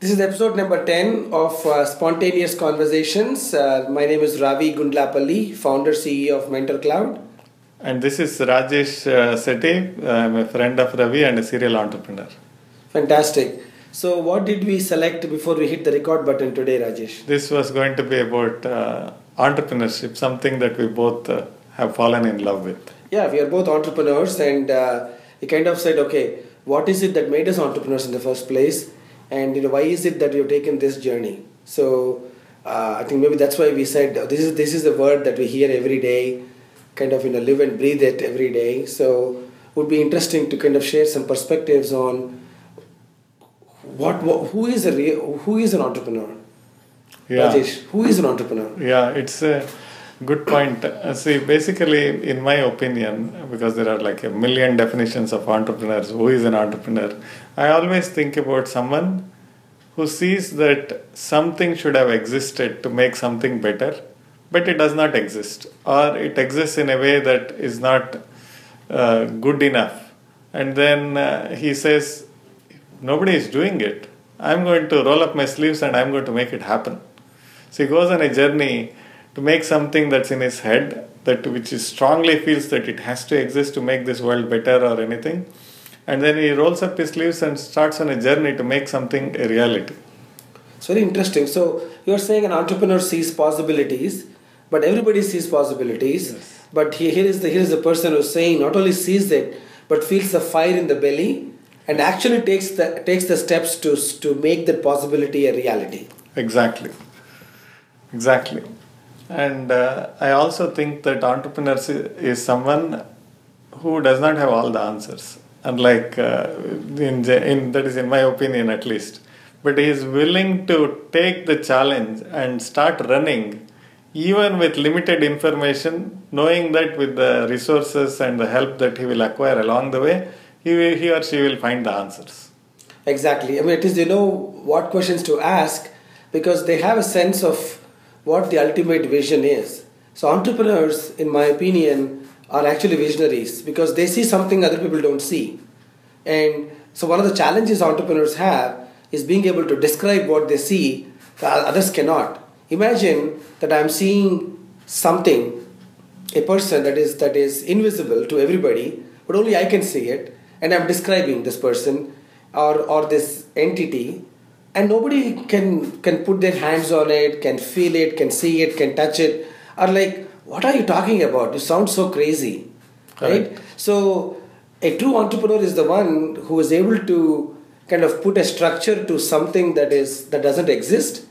This is episode number 10 of uh, Spontaneous Conversations. Uh, my name is Ravi Gundlapalli, founder CEO of Mentor Cloud. And this is Rajesh uh, Sethi. I'm a friend of Ravi and a serial entrepreneur. Fantastic. So, what did we select before we hit the record button today, Rajesh? This was going to be about uh, entrepreneurship, something that we both uh, have fallen in love with. Yeah, we are both entrepreneurs, and uh, we kind of said, okay, what is it that made us entrepreneurs in the first place? And you know why is it that you've taken this journey? So uh, i think maybe that's why we said oh, this is this is a word that we hear every day kind of you know live and breathe it every day. So would be interesting to kind of share some perspectives on what, what who is a real, who is an entrepreneur? Yeah. Rajesh, who is an entrepreneur? Yeah it's a good point. Uh, see basically in my opinion because there are like a million definitions of entrepreneurs who is an entrepreneur i always think about someone who sees that something should have existed to make something better but it does not exist or it exists in a way that is not uh, good enough. And then uh, he says nobody is doing it. I'm going to roll up my sleeves and i'm going to make it happen. So he goes on a journey to make something that's in his head that which is strongly feels that it has to exist to make this world better or anything. And then he rolls up his sleeves and starts on a journey to make something a reality. It's very interesting. So you're saying an entrepreneur sees possibilities but everybody sees possibilities. Yes. but here is the here is the person who's saying not only sees it but feels the fire in the belly and actually takes the takes the steps to to make that possibility a reality. Exactly. Exactly and uh, I also think that entrepreneurs is someone who does not have all the answers. Unlike, uh, in, in, that is in my opinion at least. But he is willing to take the challenge and start running even with limited information, knowing that with the resources and the help that he will acquire along the way, he, he or she will find the answers. Exactly. I mean, it is, you know, what questions to ask because they have a sense of what the ultimate vision is. So, entrepreneurs, in my opinion, are actually visionaries because they see something other people don't see. And so, one of the challenges entrepreneurs have is being able to describe what they see that others cannot. Imagine that I'm seeing something, a person that is that is invisible to everybody, but only I can see it, and I'm describing this person or or this entity and nobody can can put their hands on it can feel it can see it can touch it. Are like what are you talking about? You sound so crazy right, right? so a true entrepreneur is the one who is able to kind of put a structure to something that is that doesn't exist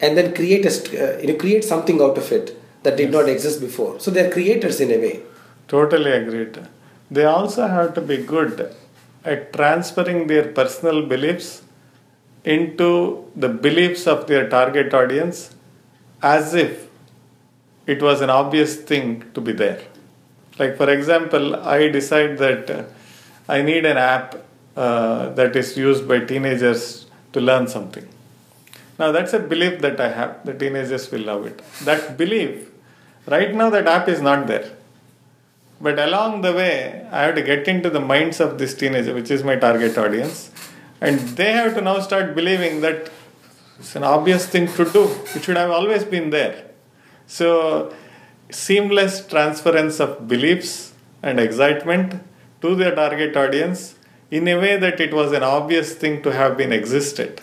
and then create a uh, you know, create something out of it that did yes. not exist before. So they're creators in a way. Totally agreed. They also have to be good at transferring their personal beliefs into the beliefs of their target audience as if it was an obvious thing to be there. Like, for example, I decide that uh, I need an app uh, that is used by teenagers to learn something. Now, that's a belief that I have. The teenagers will love it. That belief, right now, that app is not there. But along the way, I have to get into the minds of this teenager, which is my target audience, and they have to now start believing that it's an obvious thing to do. It should have always been there. So, seamless transference of beliefs and excitement to their target audience in a way that it was an obvious thing to have been existed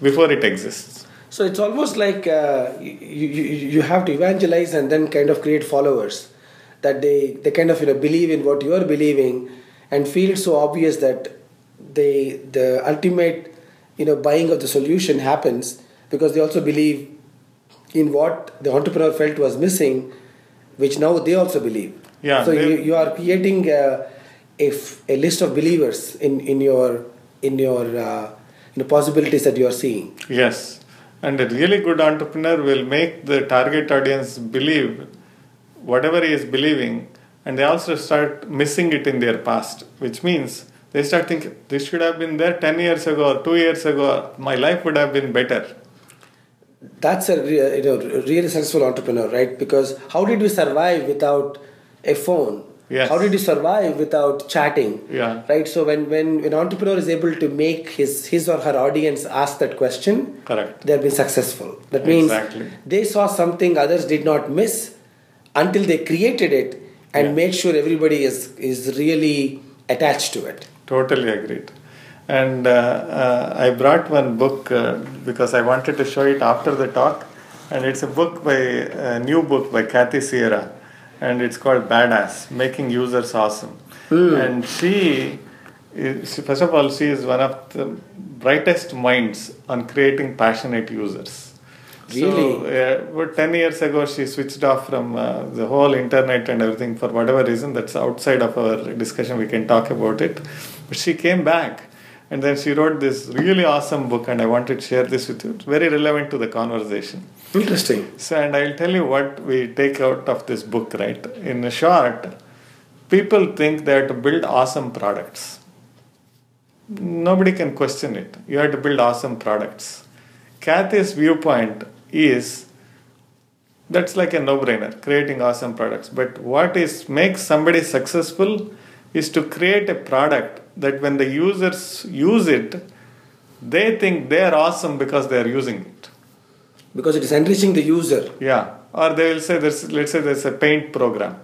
before it exists. So it's almost like uh, you, you, you have to evangelize and then kind of create followers that they, they kind of you know believe in what you are believing and feel so obvious that they the ultimate you know buying of the solution happens because they also believe in what the entrepreneur felt was missing which now they also believe. Yeah so you, you are creating a, a, a list of believers in in your in your uh, in the possibilities that you are seeing. Yes. And a really good entrepreneur will make the target audience believe whatever he is believing and they also start missing it in their past which means they start thinking this should have been there 10 years ago or 2 years ago my life would have been better that's a you know really successful entrepreneur right because how did we survive without a phone Yes. How did you survive without chatting? Yeah. Right. So when when an entrepreneur is able to make his his or her audience ask that question, Correct. they have been successful. That means Exactly. they saw something others did not miss until they created it and Yeah. made sure everybody is is really attached to it. Totally agreed. And uh, uh, I brought one book uh, because I wanted to show it after the talk. And it's a book by a new book by Kathy Sierra, and it's called Badass: Making Users Awesome. And she, is, first of all, she is one of the brightest minds on creating passionate users. Really? So, uh, about 10 years ago, she switched off from uh, the whole internet and everything for whatever reason. That's outside of our discussion. We can talk about it. But she came back and then she wrote this really awesome book, and I wanted to share this with you. It's very relevant to the conversation. Interesting. So, and I'll tell you what we take out of this book, right? In a short, people think they have to build awesome products. Nobody can question it. You have to build awesome products. Kathy's viewpoint is that's like a no-brainer, creating awesome products. But what is makes somebody successful is to create a product that when the users use it, they think they are awesome because they are using it. Because it is enriching the user. Yeah, or they will say there's let's say there's a paint program.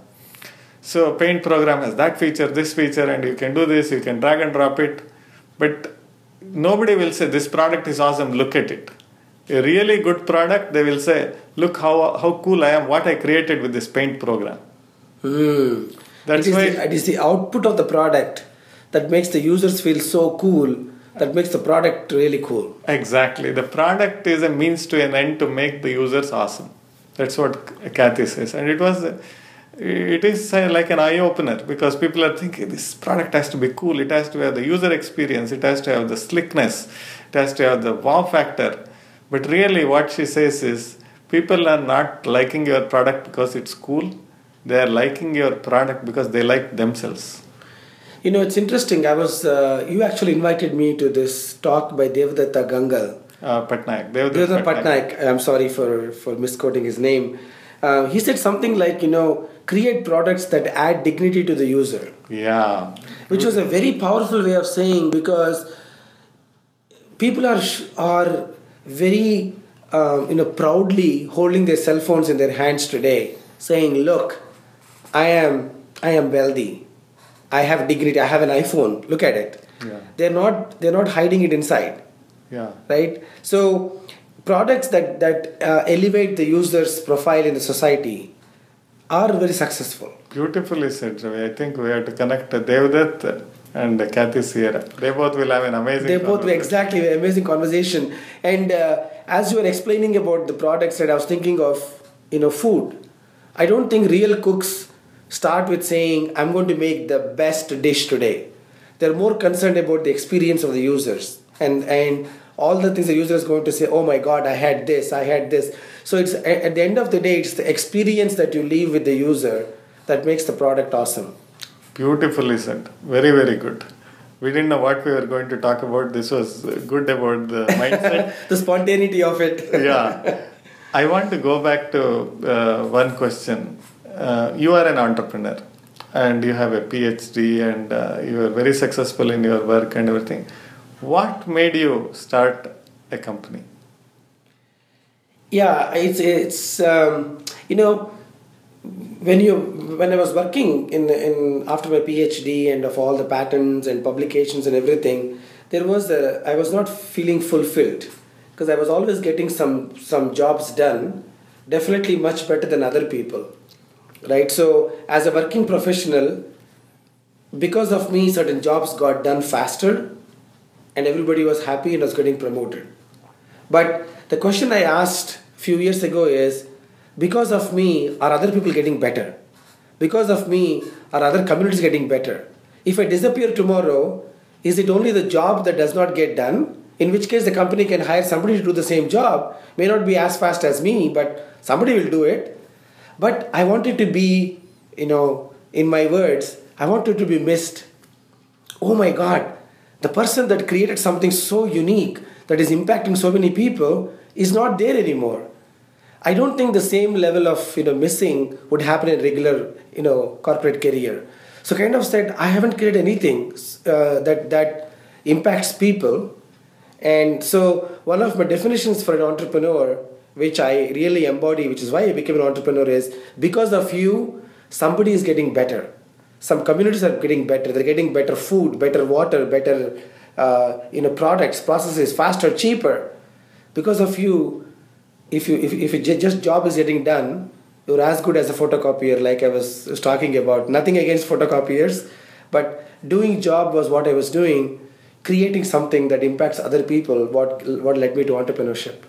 So paint program has that feature, this feature, and you can do this. You can drag and drop it, but nobody will say this product is awesome. Look at it. A really good product, they will say, look how how cool I am. What I created with this paint program. Hmm. That's it is why- the, it is the output of the product that makes the users feel so cool that makes the product really cool. Exactly. The product is a means to an end to make the users awesome. That's what Kathy says. And it was, it is uh, like an eye opener because people are thinking this product has to be cool. It has to have the user experience. It has to have the slickness. It has to have the wow factor. But really, what she says is people are not liking your product because it's cool. They are liking your product because they like themselves. You know, it's interesting. I was uh, you actually invited me to this talk by Devdatta Gangal. Uh, Patnaik. Devdutt Devdatta Patnaik. I'm sorry for for misquoting his name. Uh, he said something like, you know, create products that add dignity to the user, Yeah. which was a very powerful way of saying because people are are very um, you know proudly holding their cell phones in their hands today, saying, "Look, I am I am wealthy, I have dignity, I have an iPhone. Look at it." Yeah. They're not they're not hiding it inside, Yeah. right? So products that that uh, elevate the user's profile in the society are very successful. Beautifully said, Ravi. I think we have to connect Devdutt and Kathy Sierra. They both will have an amazing. They both were exactly amazing conversation. And uh, as you were explaining about the products that I was thinking of, you know, food. I don't think real cooks start with saying, "I'm going to make the best dish today." They're more concerned about the experience of the users and and all the things the user is going to say. Oh my God, I had this, I had this. So it's at the end of the day, it's the experience that you leave with the user that makes the product awesome. Beautifully said. Very, very good. We didn't know what we were going to talk about. This was good about the mindset. the spontaneity of it. yeah. I want to go back to uh, one question. Uh, you are an entrepreneur and you have a PhD and uh, you are very successful in your work and everything. What made you start a company? Yeah, it's it's um, you know when you when I was working in in after my PhD and of all the patents and publications and everything, there was a I was not feeling fulfilled because I was always getting some some jobs done, definitely much better than other people, right? So as a working professional, because of me, certain jobs got done faster, and everybody was happy and was getting promoted. But the question I asked a few years ago is because of me, are other people getting better? Because of me, are other communities getting better? If I disappear tomorrow, is it only the job that does not get done? In which case, the company can hire somebody to do the same job, may not be as fast as me, but somebody will do it. But I want it to be, you know, in my words, I want it to be missed oh my god the person that created something so unique that is impacting so many people is not there anymore i don't think the same level of you know missing would happen in regular you know corporate career So kind of said, I haven't created anything uh, that that impacts people. And so one of my definitions for an entrepreneur, which I really embody, which is why I became an entrepreneur, is because of you, somebody is getting better. Some communities are getting better. They're getting better food, better water, better uh, you know products, processes, faster, cheaper. Because of you, if you if, if it just job is getting done, you're as good as a photocopier, like I was, talking about. Nothing against photocopiers, but doing job was what I was doing, creating something that impacts other people. What what led me to entrepreneurship.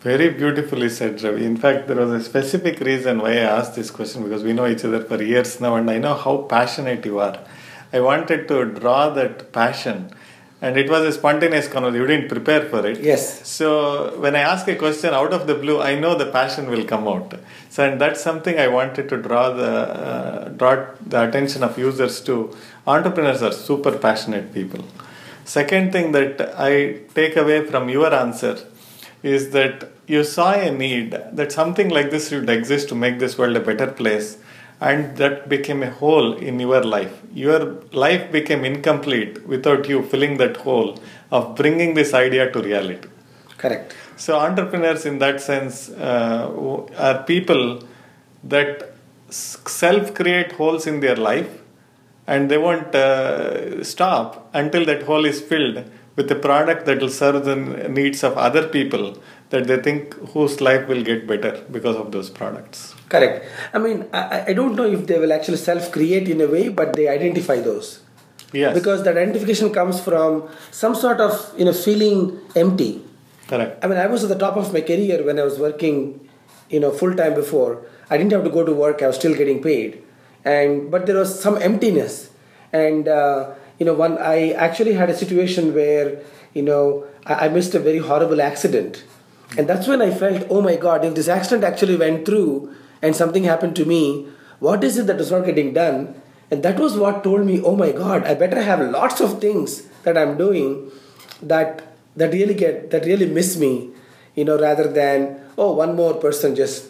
Very beautifully said, Ravi. In fact, there was a specific reason why I asked this question because we know each other for years now, and I know how passionate you are. I wanted to draw that passion and it was a spontaneous conversation. You didn't prepare for it. Yes. So when I ask a question out of the blue, I know the passion will come out. So and that's something I wanted to draw the uh, draw the attention of users to. Entrepreneurs are super passionate people. Second thing that I take away from your answer is that you saw a need that something like this should exist to make this world a better place and that became a hole in your life. Your life became incomplete without you filling that hole of bringing this idea to reality. Correct. So, entrepreneurs in that sense uh, are people that self create holes in their life and they won't uh, stop until that hole is filled with a product that will serve the needs of other people that they think whose life will get better because of those products. Correct. I mean, I, I don't know if they will actually self create in a way, but they identify those. Yes. Because that identification comes from some sort of you know feeling empty. Correct. I mean, I was at the top of my career when I was working, you know, full time before. I didn't have to go to work. I was still getting paid, and but there was some emptiness, and uh, you know, one I actually had a situation where you know I, I missed a very horrible accident, and that's when I felt, oh my God, if this accident actually went through and something happened to me, what is it that is not getting done? And that was what told me, oh my God, I better have lots of things that I'm doing that that really get that really miss me, you know, rather than oh one more person just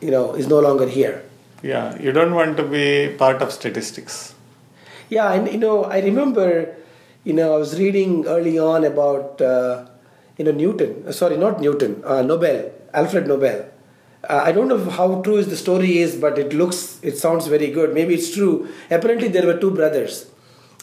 you know is no longer here. Yeah, you don't want to be part of statistics. Yeah, and you know, I remember, you know, I was reading early on about uh, you know Newton. Sorry, not Newton. Uh, Nobel, Alfred Nobel uh, I don't know how true is the story is, but it looks, it sounds very good. Maybe it's true. Apparently, there were two brothers,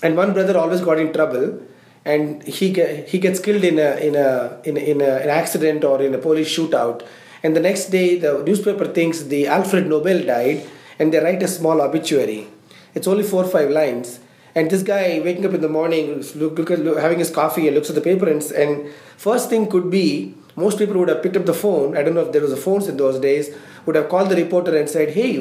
and one brother always got in trouble, and he he gets killed in a in a in, a, in a, an accident or in a police shootout. And the next day, the newspaper thinks the Alfred Nobel died, and they write a small obituary. It's only four or five lines. And this guy waking up in the morning, look, look, look, having his coffee, and looks at the paper, and, and first thing could be most people would have picked up the phone. I don't know if there was a phones in those days. Would have called the reporter and said, "Hey,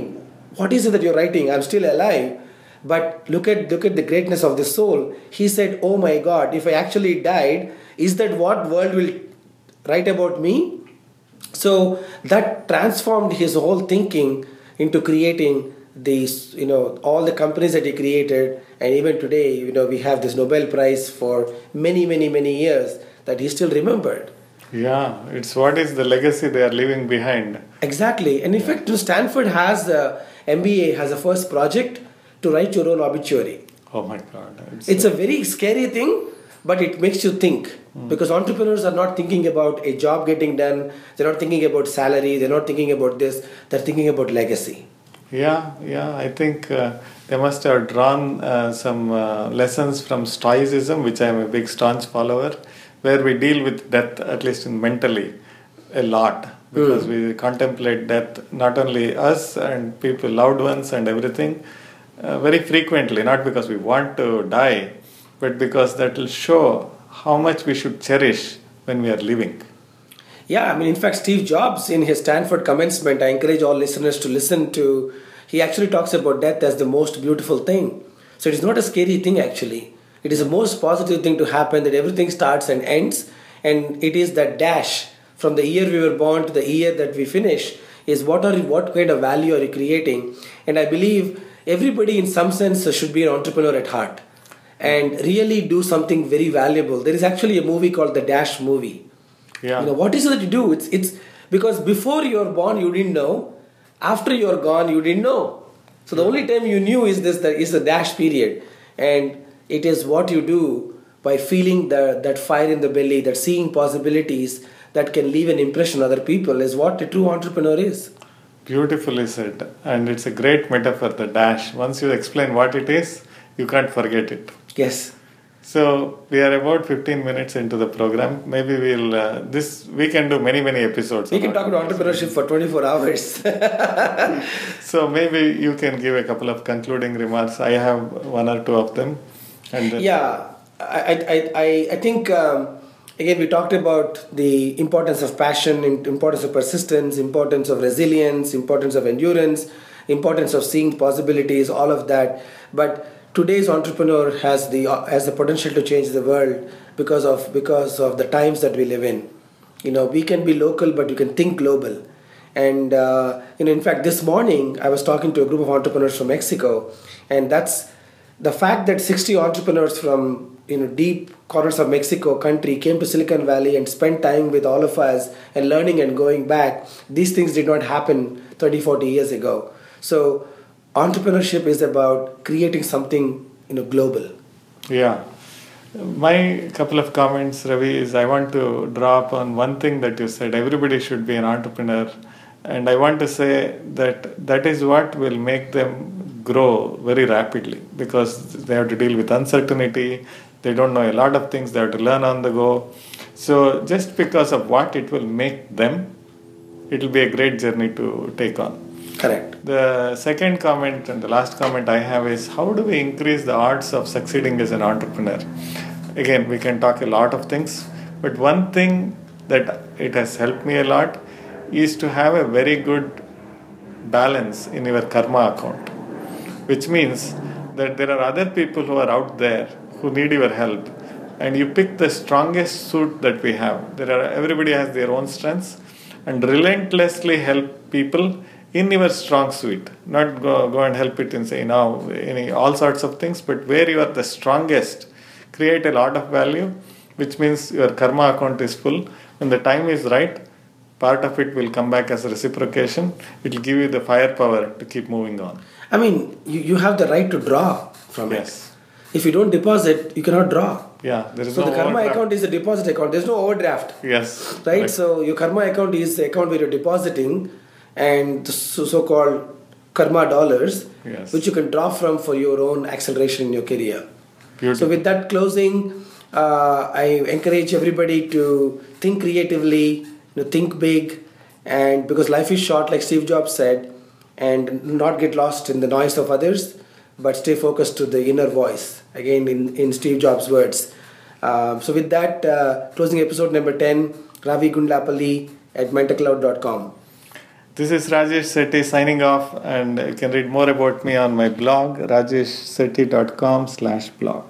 what is it that you're writing? I'm still alive." But look at look at the greatness of the soul. He said, "Oh my God, if I actually died, is that what world will write about me?" So that transformed his whole thinking into creating these, you know, all the companies that he created, and even today, you know, we have this Nobel Prize for many, many, many years that he still remembered. Yeah, it's what is the legacy they are leaving behind. Exactly. And in yeah. fact, Stanford has the MBA has a first project to write your own obituary. Oh my God. It's, it's a very scary thing, but it makes you think mm. because entrepreneurs are not thinking about a job getting done, they're not thinking about salary, they're not thinking about this, they're thinking about legacy. Yeah, yeah, I think uh, they must have drawn uh, some uh, lessons from Stoicism, which I am a big staunch follower where we deal with death, at least in mentally, a lot because mm. we contemplate death, not only us and people, loved ones, and everything, uh, very frequently. Not because we want to die, but because that will show how much we should cherish when we are living. Yeah, I mean, in fact, Steve Jobs, in his Stanford commencement, I encourage all listeners to listen to. He actually talks about death as the most beautiful thing. So it is not a scary thing, actually it is the most positive thing to happen that everything starts and ends and it is that dash from the year we were born to the year that we finish is what are what kind of value are you creating and i believe everybody in some sense should be an entrepreneur at heart and really do something very valuable there is actually a movie called the dash movie yeah you know what is it that you do it's it's because before you're born you didn't know after you're gone you didn't know So the only time you knew is this that is the dash period, and it is what you do by feeling the, that fire in the belly, that seeing possibilities that can leave an impression on other people is what a true entrepreneur is. Beautifully said, and it's a great metaphor. The dash. Once you explain what it is, you can't forget it. Yes. So we are about 15 minutes into the program. Maybe we'll uh, this we can do many many episodes. We can talk about entrepreneurship for 24 hours. so maybe you can give a couple of concluding remarks. I have one or two of them. And yeah, I I I, I think. Um, again we talked about the importance of passion importance of persistence importance of resilience importance of endurance importance of seeing possibilities all of that but today's entrepreneur has the has the potential to change the world because of because of the times that we live in. You know, we can be local, but you can think global. And uh, you know, in fact, this morning I was talking to a group of entrepreneurs from Mexico, and that's the fact that 60 entrepreneurs from you know deep corners of Mexico country came to Silicon Valley and spent time with all of us and learning and going back. These things did not happen 30, 40 years ago. So entrepreneurship is about creating something you know global. Yeah. My couple of comments ravi is i want to draw upon one thing that you said. Everybody should be an entrepreneur. And i want to say that that is what will make them grow very rapidly because they have to deal with uncertainty. They don't know a lot of things. They have to learn on the go. So just because of what it will make them it will be a great journey to take on Correct. The second comment and the last comment I have is how do we increase the odds of succeeding as an entrepreneur? Again, we can talk a lot of things, but one thing that it has helped me a lot is to have a very good balance in your karma account, which means that there are other people who are out there who need your help and you pick the strongest suit that we have there are everybody has their own strengths and relentlessly help people in your strong suit not go, go and help it in say now any all sorts of things but where you are the strongest create a lot of value which means your karma account is full. When the time is right part of it will come back as reciprocation. It will give you the firepower to keep moving on. I mean you, you have the right to draw from yes. it if you don't deposit you cannot draw. Yeah there is so no the karma overdraft. account is a deposit account. There's no overdraft. Yes right, right. so your karma account is the account where you're depositing and the so called karma dollars, yes. which you can draw from for your own acceleration in your career. Beautiful. So, with that closing, uh, I encourage everybody to think creatively, you know, think big, and because life is short, like Steve Jobs said, and not get lost in the noise of others, but stay focused to the inner voice. Again, in, in Steve Jobs' words. Uh, so, with that, uh, closing episode number 10, Ravi Gundlapalli at mentorcloud.com. This is Rajesh Sethi signing off, and you can read more about me on my blog, rajeshsethi.com slash blog.